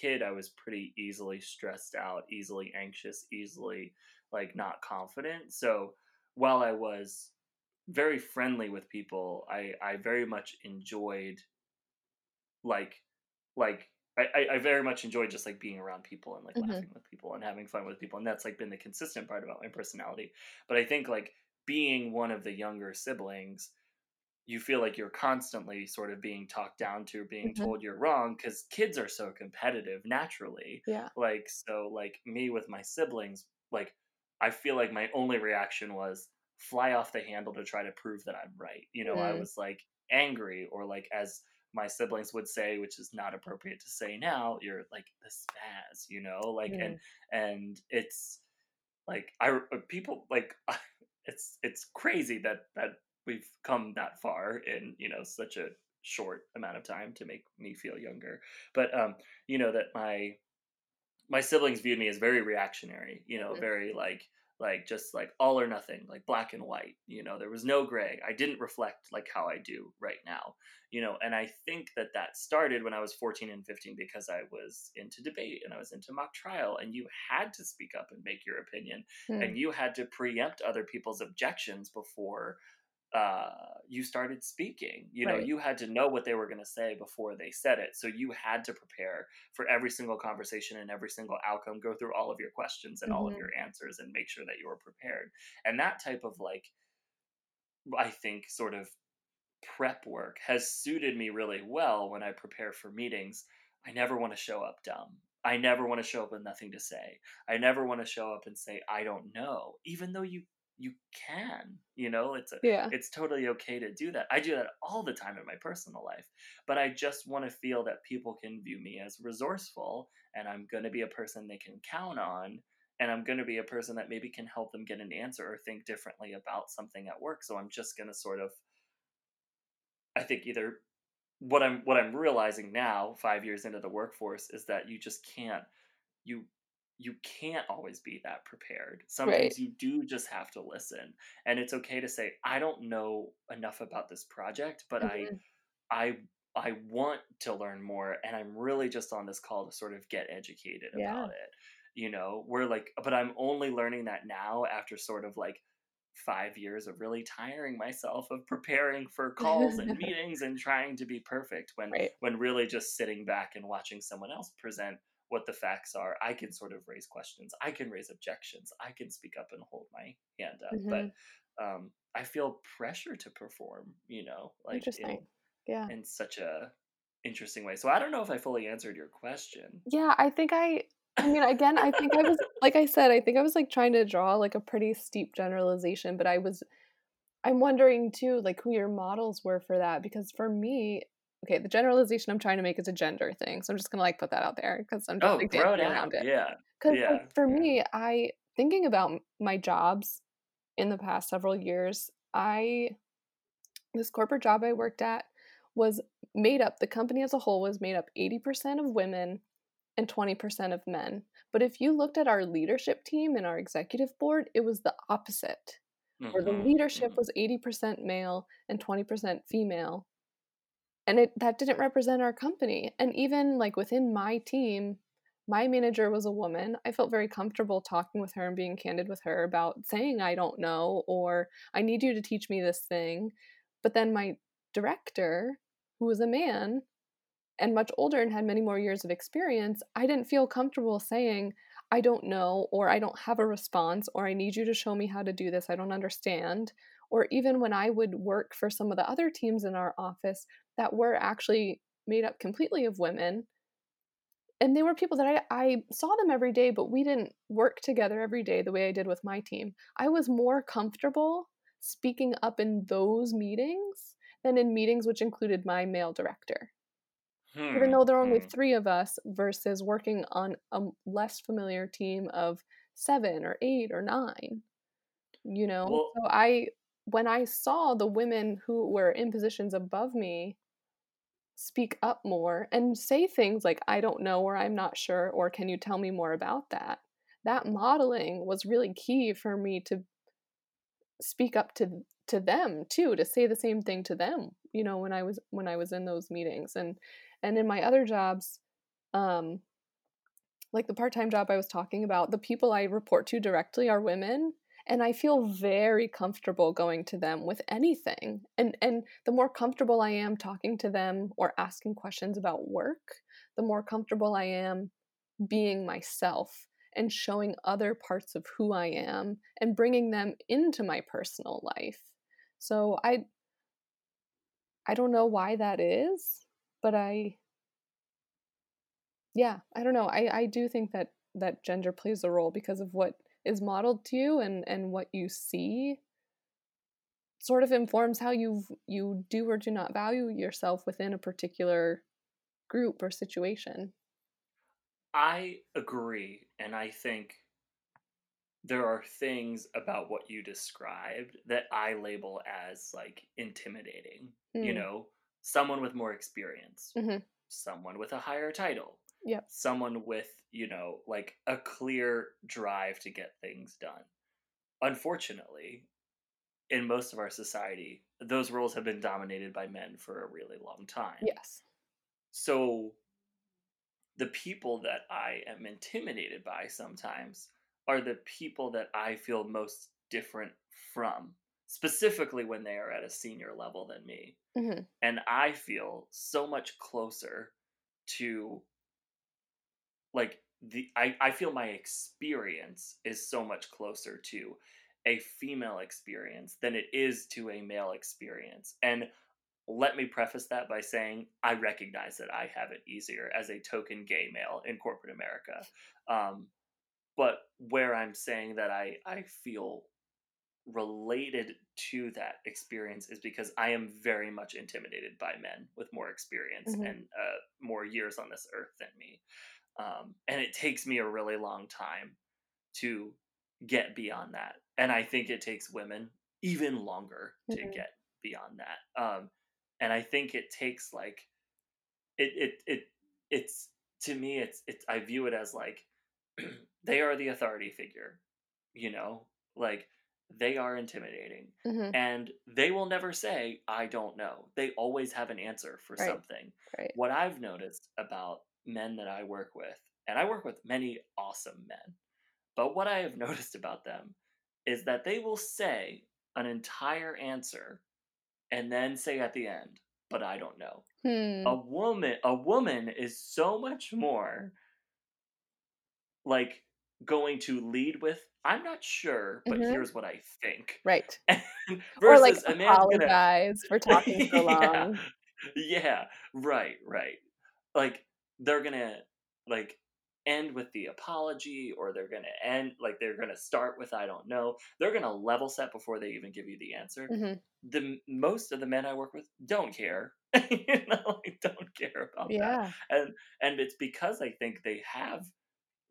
kid I was pretty easily stressed out, easily anxious, easily like not confident. So while I was very friendly with people. I I very much enjoyed like like I, I very much enjoy just like being around people and like mm-hmm. laughing with people and having fun with people and that's like been the consistent part about my personality. But I think like being one of the younger siblings, you feel like you're constantly sort of being talked down to, being mm-hmm. told you're wrong because kids are so competitive naturally. Yeah. Like so like me with my siblings, like I feel like my only reaction was fly off the handle to try to prove that I'm right. You know, mm. I was like angry or like as my siblings would say, which is not appropriate to say now, you're like the spaz, you know, like mm. and and it's like I uh, people like it's it's crazy that that we've come that far in you know such a short amount of time to make me feel younger but um you know that my my siblings viewed me as very reactionary you know very like like just like all or nothing like black and white you know there was no gray i didn't reflect like how i do right now you know and i think that that started when i was 14 and 15 because i was into debate and i was into mock trial and you had to speak up and make your opinion Hmm. and you had to preempt other people's objections before uh, you started speaking. You know, Right. you had to know what they were going to say before they said it. So you had to prepare for every single conversation and every single outcome, go through all of your questions and all of Mhm. your answers and make sure that you were prepared. And that type of like, I think, sort of prep work has suited me really well when I prepare for meetings. I never want to show up dumb. I never want to show up with nothing to say. I never want to show up and say I don't know, even though you you can. You know, it's a Yeah. it's totally okay to do that. I do that all the time in my personal life. But I just want to feel that people can view me as resourceful and I'm going to be a person they can count on and I'm going to be a person that maybe can help them get an answer or think differently about something at work. So I'm just going to sort of I think either what I'm what I'm realizing now 5 years into the workforce is that you just can't you you can't always be that prepared. Sometimes Right. you do just have to listen. And it's okay to say I don't know enough about this project, but Mhm. I I I want to learn more and I'm really just on this call to sort of get educated Yeah. about it. You know, we're like but I'm only learning that now after sort of like 5 years of really tiring myself of preparing for calls and meetings and trying to be perfect when Right. when really just sitting back and watching someone else present what the facts are i can sort of raise questions i can raise objections i can speak up and hold my hand up Mhm. but um, i feel pressure to perform you know like in, Yeah. in such a interesting way so i don't know if i fully answered your question Yeah, I think I I mean, again, I think I was like I said, I think I was like trying to draw like a pretty steep generalization, but I was I'm wondering too like who your models were for that because for me, okay, the generalization I'm trying to make is a gender thing. So I'm just going to like put that out there because I'm just oh like it dancing out around it. yeah Cuz yeah like for yeah me, I thinking about my jobs in the past several years, I this corporate job I worked at was made up the company as a whole was made up 80% of women and 20% of men. But if you looked at our leadership team and our executive board, it was the opposite, where the hmm leadership was 80% male and 20% female. And it that didn't represent our company. And even like within my team, my manager was a woman. I felt very comfortable talking with her and being candid with her about saying I don't know or I need you to teach me this thing. But then my director, who was a man, and much older and had many more years of experience, I didn't feel comfortable saying, I don't know, or I don't have a response, or I need you to show me how to do this. I don't understand. Or even when I would work for some of the other teams in our office that were actually made up completely of women, and they were people that I, I saw them every day, but we didn't work together every day the way I did with my team. I was more comfortable speaking up in those meetings than in meetings which included my male director. Even hmm though there are only hmm. three of us versus working on a less familiar team of seven or eight or nine you know? Well so i when i saw the women who were in positions above me speak up more and say things like i don't know or i'm not sure or can you tell me more about that? That modeling was really key for me to speak up to to them too to say the same thing to them you know when i was when i was in those meetings and and in my other jobs um like the part-time job i was talking about the people i report to directly are women and i feel very comfortable going to them with anything and and the more comfortable i am talking to them or asking questions about work the more comfortable i am being myself and showing other parts of who i am and bringing them into my personal life. So i i don't know why that is but i yeah i don't know i i do think that that gender plays a role because of what is modeled to you and and what you see sort of informs how you you do or do not value yourself within a particular group or situation. I agree and i think there are things about what you described that I label as like intimidating. You Mm, know, someone with more experience, mhm, someone with a higher title, yep someone with, you know, like a clear drive to get things done. unfortunately, in most of our society, those roles have been dominated by men for a really long time. Yes. So the people that I am intimidated by sometimes are the people that I feel most different from, specifically when they are at a senior level than me. hmm And I feel so much closer to like the I, I feel my experience is so much closer to a female experience than it is to a male experience. And let me preface that by saying I recognize that I have it easier as a token gay male in corporate America. Um, but where I'm saying that I, I feel related to that experience is because I am very much intimidated by men with more experience hmm and uh, more years on this earth than me. Um, and it takes me a really long time to get beyond that. And I think it takes women even longer to hmm get beyond that. Um, and I think it takes like it it it it's to me it's it's I view it as like they are the authority figure, you know, like they are intimidating hmm and they will never say I don't know. They always have an answer for Right. something. Right. What I've noticed about men that I work with, and I work with many awesome men, but what I have noticed about them is that they will say an entire answer and then say at the end, but I don't know. Hmm. A woman a woman is so much more like going to lead with I'm not sure, but hmm here's what I think. Right. And Or like versus a gonna apologize for talking so yeah. long. Yeah, right, right. Like they're gonna like end with the apology or they're gonna end like they're gonna start with I don't know. They're gonna level set before they even give you the answer. hmm The most of the men I work with don't care. you know, like, don't care about that. And and it's because I think they have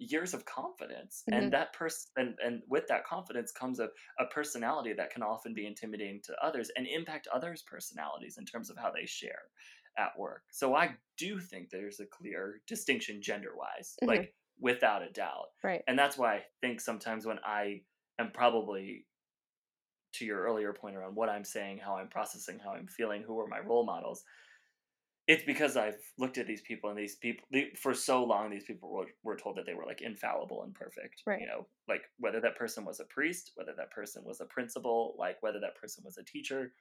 years of confidence hmm and that person and, and with that confidence comes a, a personality that can often be intimidating to others and impact others personalities in terms of how they share at work so i do think there's a clear distinction gender wise hmm like without a doubt Right. and that's why i think sometimes when i am probably to your earlier point around what i'm saying how i'm processing how i'm feeling who are my role models it's because I've looked at these people and these people for so long these people were, were told that they were like infallible and perfect Right. you know like whether that person was a priest whether that person was a principal like whether that person was a teacher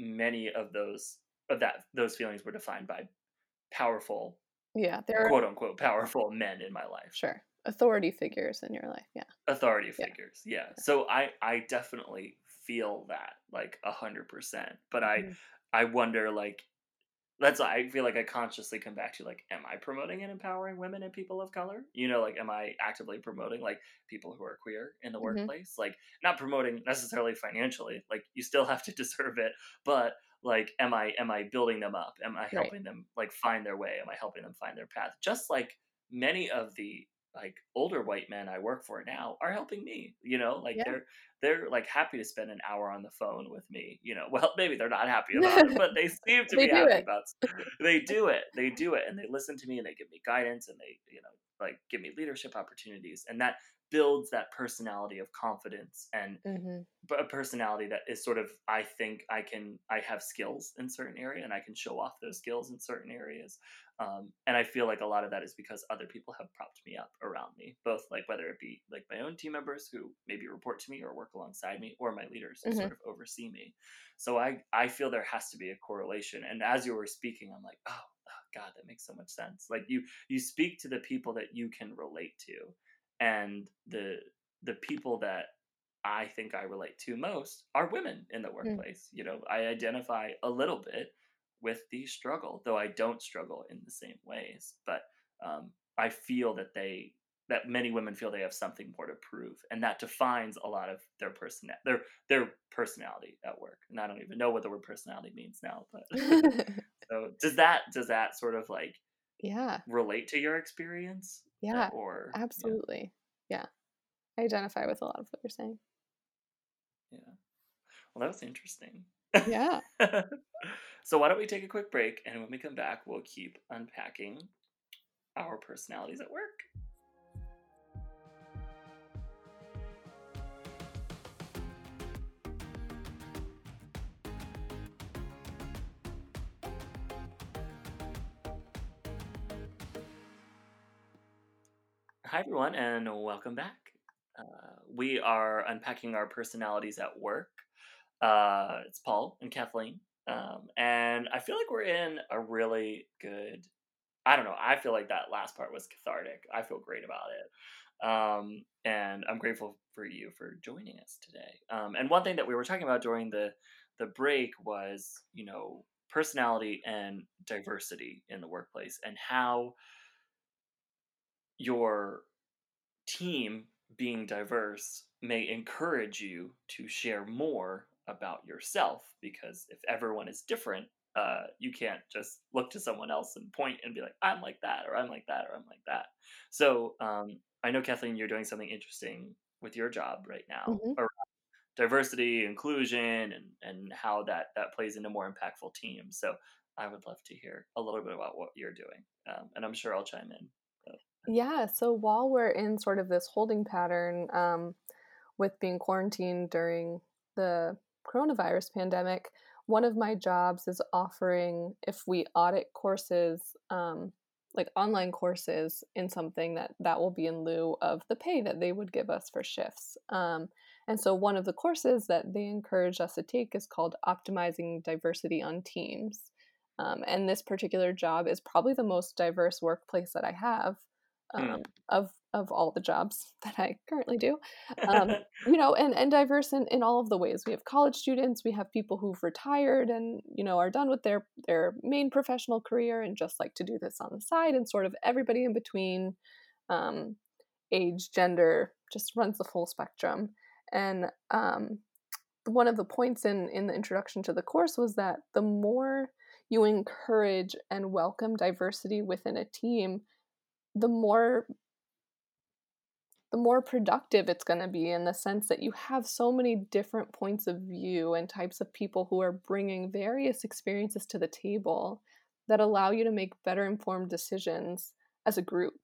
many of those that those feelings were defined by powerful Yeah. There are quote unquote powerful men in my life sure authority figures in your life. Yeah. authority Yeah. figures yeah so i i definitely feel that like a hundred percent but i Mhm. i wonder like that's I feel like I consciously come back to like, am I promoting and empowering women and people of color? You know, like, am I actively promoting like people who are queer in the Mhm. workplace? Like, not promoting necessarily financially, like you still have to deserve it, but like, am I am I building them up? Am I Right. helping them like find their way? Am I helping them find their path? Just like many of the like older white men I work for now are helping me. You know, like Yeah. they're they're like happy to spend an hour on the phone with me. You know, well maybe they're not happy about it, but they seem to They be happy it. about. s- They do it. They do it, and they listen to me, and they give me guidance, and they you know like give me leadership opportunities, and that builds that personality of confidence and hmm a personality that is sort of I think I can I have skills in certain area and I can show off those skills in certain areas. Um, and I feel like a lot of that is because other people have propped me up around me, both like whether it be like my own team members who maybe report to me or work alongside me, or my leaders who Mhm. sort of oversee me. So I I feel there has to be a correlation. And as you were speaking, I'm like, oh, oh God, that makes so much sense. Like you you speak to the people that you can relate to, and the the people that I think I relate to most are women in the workplace. You know, I identify a little bit with the struggle, though I don't struggle in the same ways. But um, I feel that they that many women feel they have something more to prove, and that defines a lot of their person their their personality at work. And I don't even know what the word personality means now. But so does that does that sort of like yeah. relate to your experience? Yeah. Or yeah, Absolutely. Yeah. I identify with a lot of what you're saying. yeah. Well, that was interesting. Yeah. so why don't we take a quick break and when we come back we'll keep unpacking our personalities at work hi, everyone, and welcome back. Uh, we are unpacking our personalities at work. Uh, it's Paul and Kathleen. Um, and I feel like we're in a really good. I don't know. I feel like that last part was cathartic. I feel great about it. Um, and I'm grateful for you for joining us today. Um, and one thing that we were talking about during the the break was, you know, personality and diversity in the workplace and how your team being diverse may encourage you to share more about yourself because if everyone is different uh, you can't just look to someone else and point and be like i'm like that or i'm like that or i'm like that so um, i know kathleen you're doing something interesting with your job right now Mhm. around diversity inclusion and and how that that plays into more impactful teams so i would love to hear a little bit about what you're doing um, and i'm sure i'll chime in. Yeah, so while we're in sort of this holding pattern um, with being quarantined during the coronavirus pandemic, one of my jobs is offering if we audit courses, um, like online courses, in something that that will be in lieu of the pay that they would give us for shifts. Um, and so one of the courses that they encourage us to take is called Optimizing Diversity on Teams. Um, and this particular job is probably the most diverse workplace that I have Hmm. um, of of all the jobs that I currently do. Um, you know, and and diverse in, in all of the ways. We have college students, we have people who've retired and you know are done with their their main professional career and just like to do this on the side, and sort of everybody in between, um, age, gender, just runs the full spectrum. And um, one of the points in in the introduction to the course was that the more you encourage and welcome diversity within a team the more the more productive it's going to be in the sense that you have so many different points of view and types of people who are bringing various experiences to the table that allow you to make better informed decisions as a group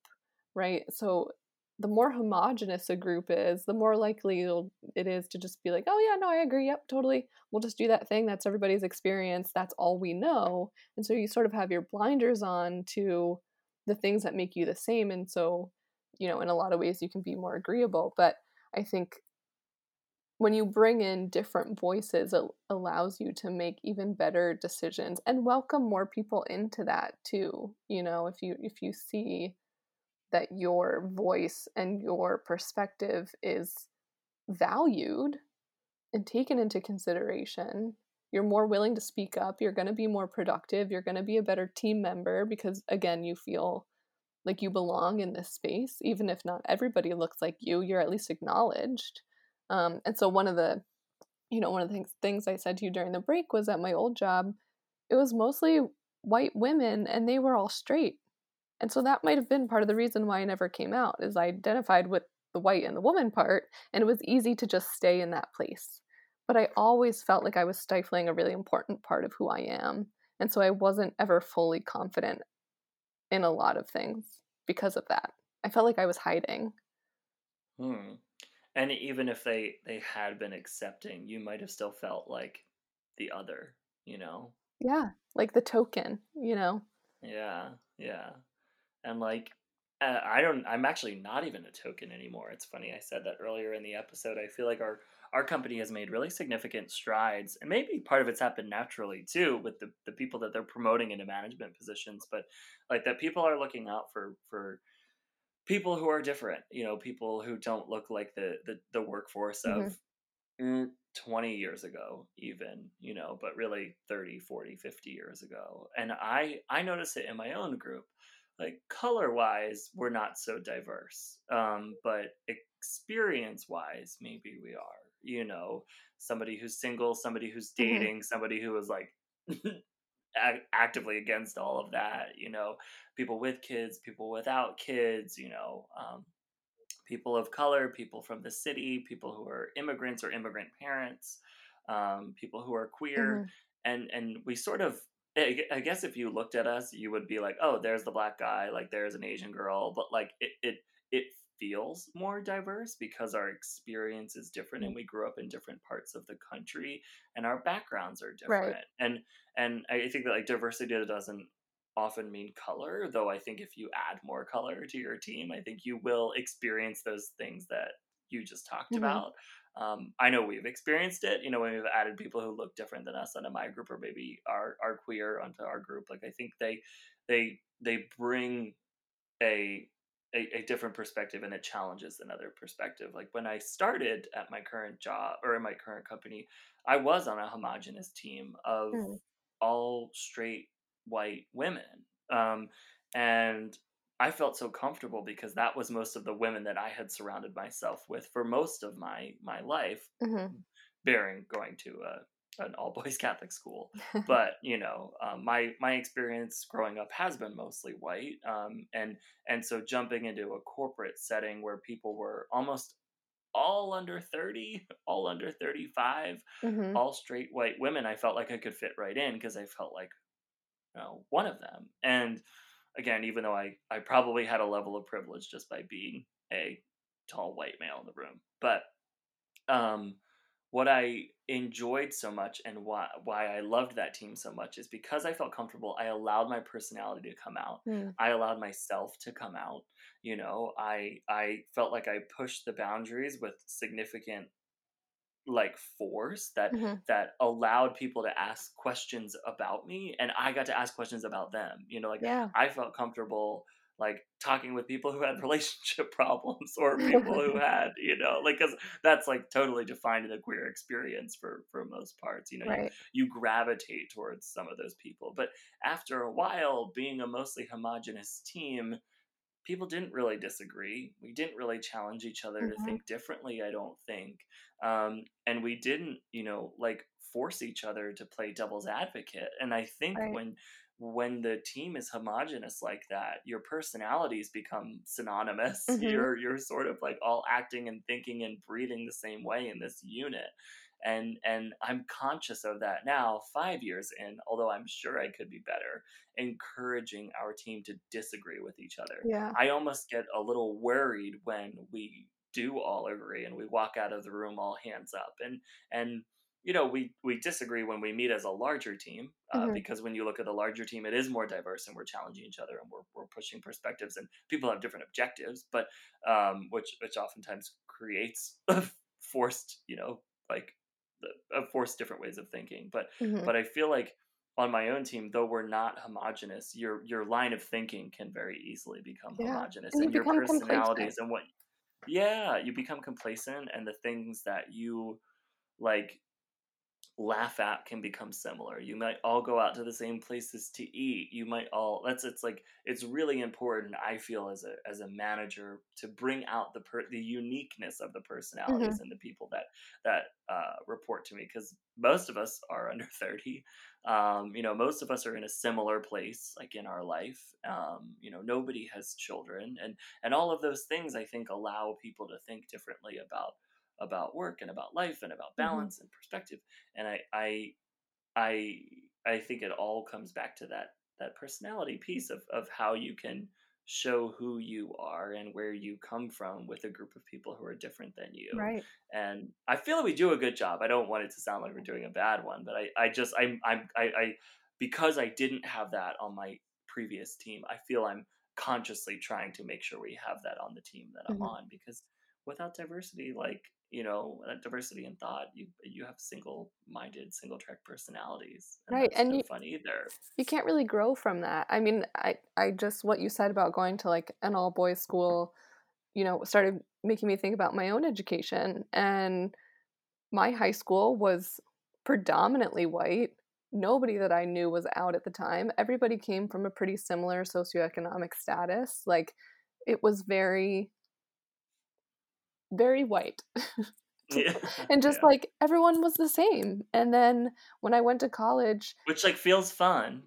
right? So the more homogenous a group is the more likely it is to just be like oh yeah no i agree yep totally we'll just do that thing that's everybody's experience that's all we know. And so you sort of have your blinders on to the things that make you the same and so you know in a lot of ways you can be more agreeable but i think when you bring in different voices it allows you to make even better decisions and welcome more people into that too you know if you if you see that your voice and your perspective is valued and taken into consideration you're more willing to speak up you're going to be more productive you're going to be a better team member because again you feel like you belong in this space even if not everybody looks like you you're at least acknowledged. Um, and so one of the you know one of the things, things i said to you during the break was at my old job it was mostly white women and they were all straight. And so that might have been part of the reason why i never came out is i identified with the white and the woman part and it was easy to just stay in that place but I always felt like I was stifling a really important part of who I am. And so I wasn't ever fully confident in a lot of things because of that. I felt like I was hiding. Hmm. And even if they they had been accepting, you might have still felt like the other, you know? Yeah, like the token, you know? Yeah, yeah. And like uh, I don't I'm actually not even a token anymore. It's funny I said that earlier in the episode. I feel like our our company has made really significant strides and maybe part of it's happened naturally too with the, the people that they're promoting into management positions but like that people are looking out for for people who are different you know people who don't look like the the, the workforce of mm, 20 years ago even you know but really 30 40 50 years ago. And i i notice it in my own group like color wise we're not so diverse um but experience wise maybe we are you know somebody who's single somebody who's Mhm. dating somebody who is like actively against all of that you know people with kids people without kids you know um, people of color people from the city people who are immigrants or immigrant parents um, people who are queer Mhm. and and we sort of I I guess if you looked at us, you would be like, "Oh, there's the black guy, like there's an Asian girl," but like it it it feels more diverse because our experience is different and Mm. we grew up in different parts of the country and our backgrounds are Right. different. And and I think that like diversity doesn't often mean color, though I think if you add more color to your team, I think you will experience those things that you just talked Mhm. about. Um, I know we've experienced it, you know, when we've added people who look different than us onto my group or maybe are, are queer onto our group. Like I think they they they bring a, a a different perspective and it challenges another perspective. Like when I started at my current job or in my current company, I was on a homogenous team of Mm. all straight white women. Um, and I felt so comfortable because that was most of the women that I had surrounded myself with for most of my my life, Mhm. bearing going to a, an all boys Catholic school. But you know, um, my my experience growing up has been mostly white, um, and and so jumping into a corporate setting where people were almost all under 30 all under 35 Mhm. all straight white women i felt like i could fit right in because i felt like you know, one of them. And again, even though I, I probably had a level of privilege just by being a tall white male in the room. But um, what I enjoyed so much and why why I loved that team so much is because I felt comfortable. I allowed my personality to come out. Mm. I allowed myself to come out. You know, I I felt like I pushed the boundaries with significant like force that Mhm. that allowed people to ask questions about me and I got to ask questions about them. You know, like Yeah. I felt comfortable like talking with people who had relationship problems or people who had, you know, like cuz that's like totally defined in the queer experience for for most parts. You know, you right. you gravitate towards some of those people. But after a while being a mostly homogenous team, people didn't really disagree. We didn't really challenge each other to Mhm. think differently, I don't think. Um, and we didn't, you know, like force each other to play devil's advocate. And I think Right. when when the team is homogenous like that, your personalities become synonymous. Mhm. You're you're sort of like all acting and thinking and breathing the same way in this unit. And and I'm conscious of that now, five years in, although I'm sure I could be better, encouraging our team to disagree with each other. Yeah. I almost get a little worried when we do all agree and we walk out of the room all hands up and and you know we we disagree when we meet as a larger team uh, Mhm. because when you look at the larger team it is more diverse and we're challenging each other and we're, we're pushing perspectives and people have different objectives but um which which oftentimes creates a forced you know like uh, forced different ways of thinking but Mhm. but i feel like on my own team though we're not homogenous your your line of thinking can very easily become Yeah. homogenous And you your personalities and what yeah you become complacent and the things that you like laugh at can become similar. You might all go out to the same places to eat. You might all that's it's like it's really important I feel as a as a manager to bring out the per, the uniqueness of the personalities and the people that that uh, report to me cuz most of us are under 30. Um, you know, most of us are in a similar place like in our life. Um, you know, nobody has children and and all of those things I think allow people to think differently about about work and about life and about Mhm. balance and perspective and I I I I think it all comes back to that that personality piece of of how you can show who you are and where you come from with a group of people who are different than you. Right. And I feel we do a good job. I don't want it to sound like we're doing a bad one, but I I just I'm I'm I, I because I didn't have that on my previous team. I feel I'm consciously trying to make sure we have that on the team that I'm Mhm. on because without diversity like you know uh, diversity in thought you you have single minded single track personalities and Right. that's And no you fun either you can't really grow from that. I mean, I I just what you said about going to like an all boys school, you know, started making me think about my own education and my high school was predominantly white. Nobody that I knew was out at the time. Everybody came from a pretty similar socioeconomic status. Like it was very very white. yeah and just yeah like everyone was the same. And then when I went to college, which like feels fun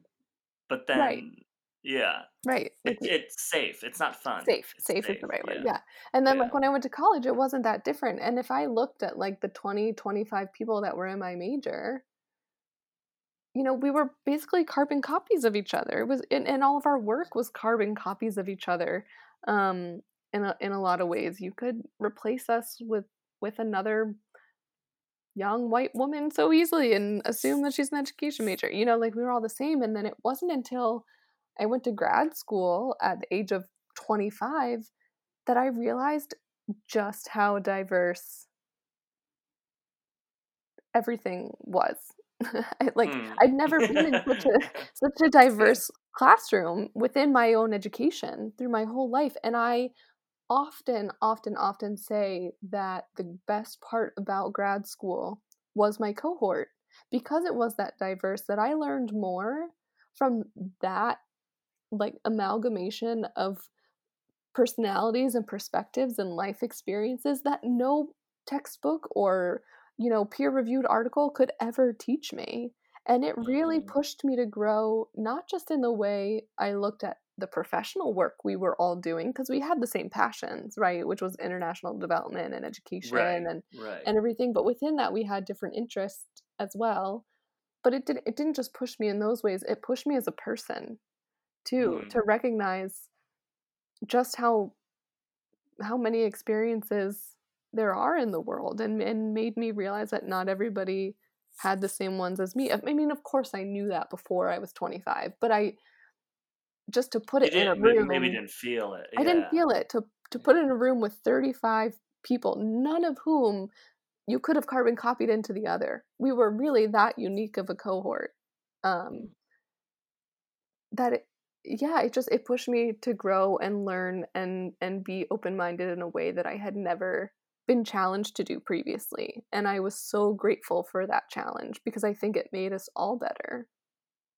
but right, then yeah right. it, it's safe it's not fun safe. it's Safe is the right word. yeah Yeah. And then yeah like when I went to college, it wasn't that different. And if I looked at like the 20, 25 people that were in my major, you know, we were basically carbon copies of each other. It was and, and all of our work was carbon copies of each other. Um in a, in a lot of ways, you could replace us with with another young white woman so easily and assume that she's an education major. You know, like we were all the same. And then it wasn't until I went to grad school at the age of 25 that I realized just how diverse everything was. like mm. I'd never been in such a such a diverse classroom within my own education through my whole life and I often often often say that the best part about grad school was my cohort because it was that diverse that I learned more from that like amalgamation of personalities and perspectives and life experiences that no textbook or you know peer reviewed article could ever teach me and it really mm-hmm. pushed me to grow not just in the way i looked at the professional work we were all doing because we had the same passions right which was international development and education right, and right. and everything but within that we had different interests as well but it didn't it didn't just push me in those ways it pushed me as a person too mm. to recognize just how how many experiences there are in the world and, and made me realize that not everybody had the same ones as me. I mean, of course, I knew that before I was 25, but I just to put it in a room. Maybe didn't feel it. Yeah. I didn't feel it to to put it in a room with 35 people, none of whom you could have carbon copied into the other. We were really that unique of a cohort. Um, that it, yeah, it just it pushed me to grow and learn and and be open minded in a way that I had never been challenged to do previously. And I was so grateful for that challenge because I think it made us all better.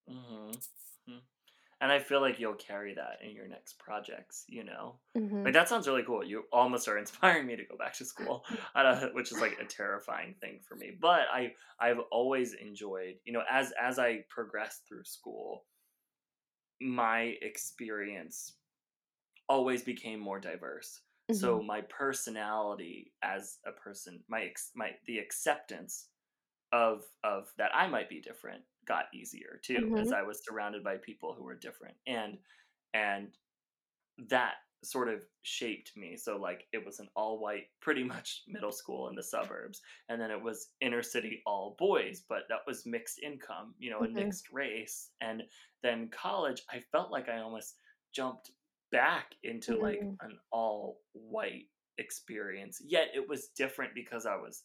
Mm-hmm. And I feel like you'll carry that in your next projects, you know? Mm-hmm. Like, that sounds really cool. You almost are inspiring me to go back to school, which is like a terrifying thing for me. But I, I've always enjoyed, you know, as, as I progressed through school, my experience always became more diverse. Mm-hmm. So my personality as a person, my ex- my the acceptance of of that I might be different got easier too mm-hmm. as I was surrounded by people who were different and and that sort of shaped me so like it was an all white pretty much middle school in the suburbs and then it was inner city all boys but that was mixed income you know mm-hmm. and mixed race and then college I felt like I almost jumped back into mm-hmm. like an all white experience. Yet it was different because I was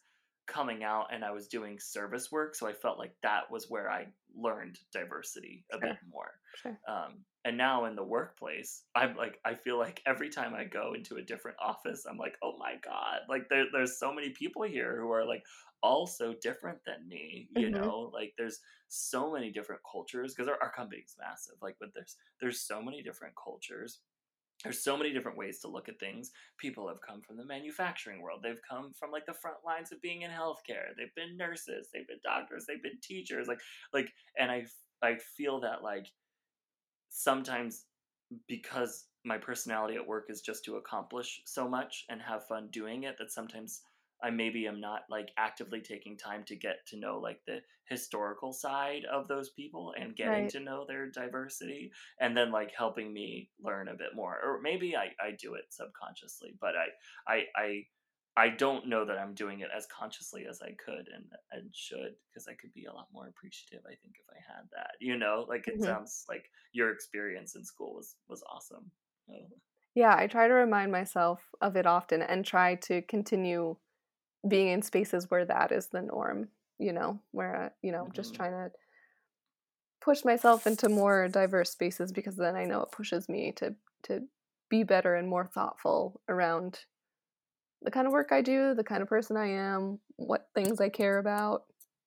coming out and I was doing service work, so I felt like that was where I learned diversity a sure. bit more. Sure. Um, and now in the workplace, I'm like, I feel like every time I go into a different office, I'm like, oh my god, like there, there's so many people here who are like all so different than me. You mm-hmm. know, like there's so many different cultures because our, our company's massive. Like, but there's there's so many different cultures there's so many different ways to look at things. People have come from the manufacturing world. They've come from like the front lines of being in healthcare. They've been nurses. They've been doctors. They've been teachers. Like, like, and I, I feel that like sometimes because my personality at work is just to accomplish so much and have fun doing it, that sometimes I maybe am not like actively taking time to get to know like the historical side of those people and getting right. to know their diversity and then like helping me learn a bit more. Or maybe I, I do it subconsciously, but I I I I don't know that I'm doing it as consciously as I could and and should because I could be a lot more appreciative. I think if I had that, you know, like it mm-hmm. sounds like your experience in school was was awesome. Yeah, I try to remind myself of it often and try to continue being in spaces where that is the norm you know where you know mm-hmm. just trying to push myself into more diverse spaces because then i know it pushes me to to be better and more thoughtful around the kind of work i do the kind of person i am what things i care about.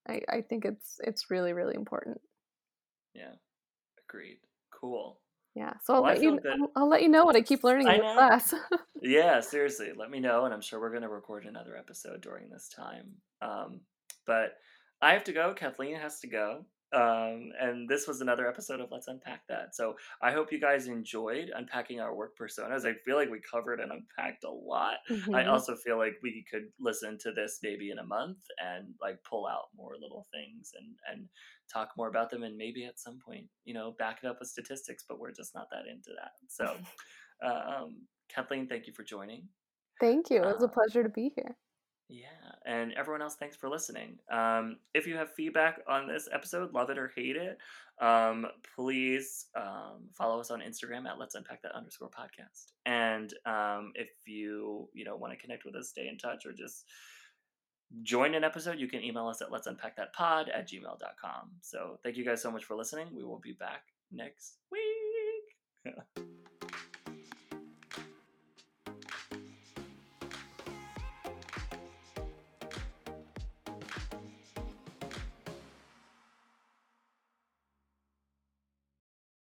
I i think it's it's really really important. Yeah. Agreed. Cool yeah, so I'll well, let you. I'll, I'll, let you know what I keep learning I in class. yeah, seriously, let me know, and I'm sure we're going to record another episode during this time. Um, but I have to go. Kathleen has to go. Um, and this was another episode of Let's Unpack That. So I hope you guys enjoyed unpacking our work personas. I feel like we covered and unpacked a lot. Mm-hmm. I also feel like we could listen to this maybe in a month and like pull out more little things and and talk more about them and maybe at some point, you know, back it up with statistics, but we're just not that into that. So um, Kathleen, thank you for joining. Thank you. It was a um, pleasure to be here. Yeah, and everyone else, thanks for listening. Um, if you have feedback on this episode, love it or hate it, um, please um, follow us on Instagram at Let's Unpack That underscore podcast. And um, if you you know want to connect with us, stay in touch, or just join an episode, you can email us at let's unpack that pod at gmail.com. So thank you guys so much for listening. We will be back next week.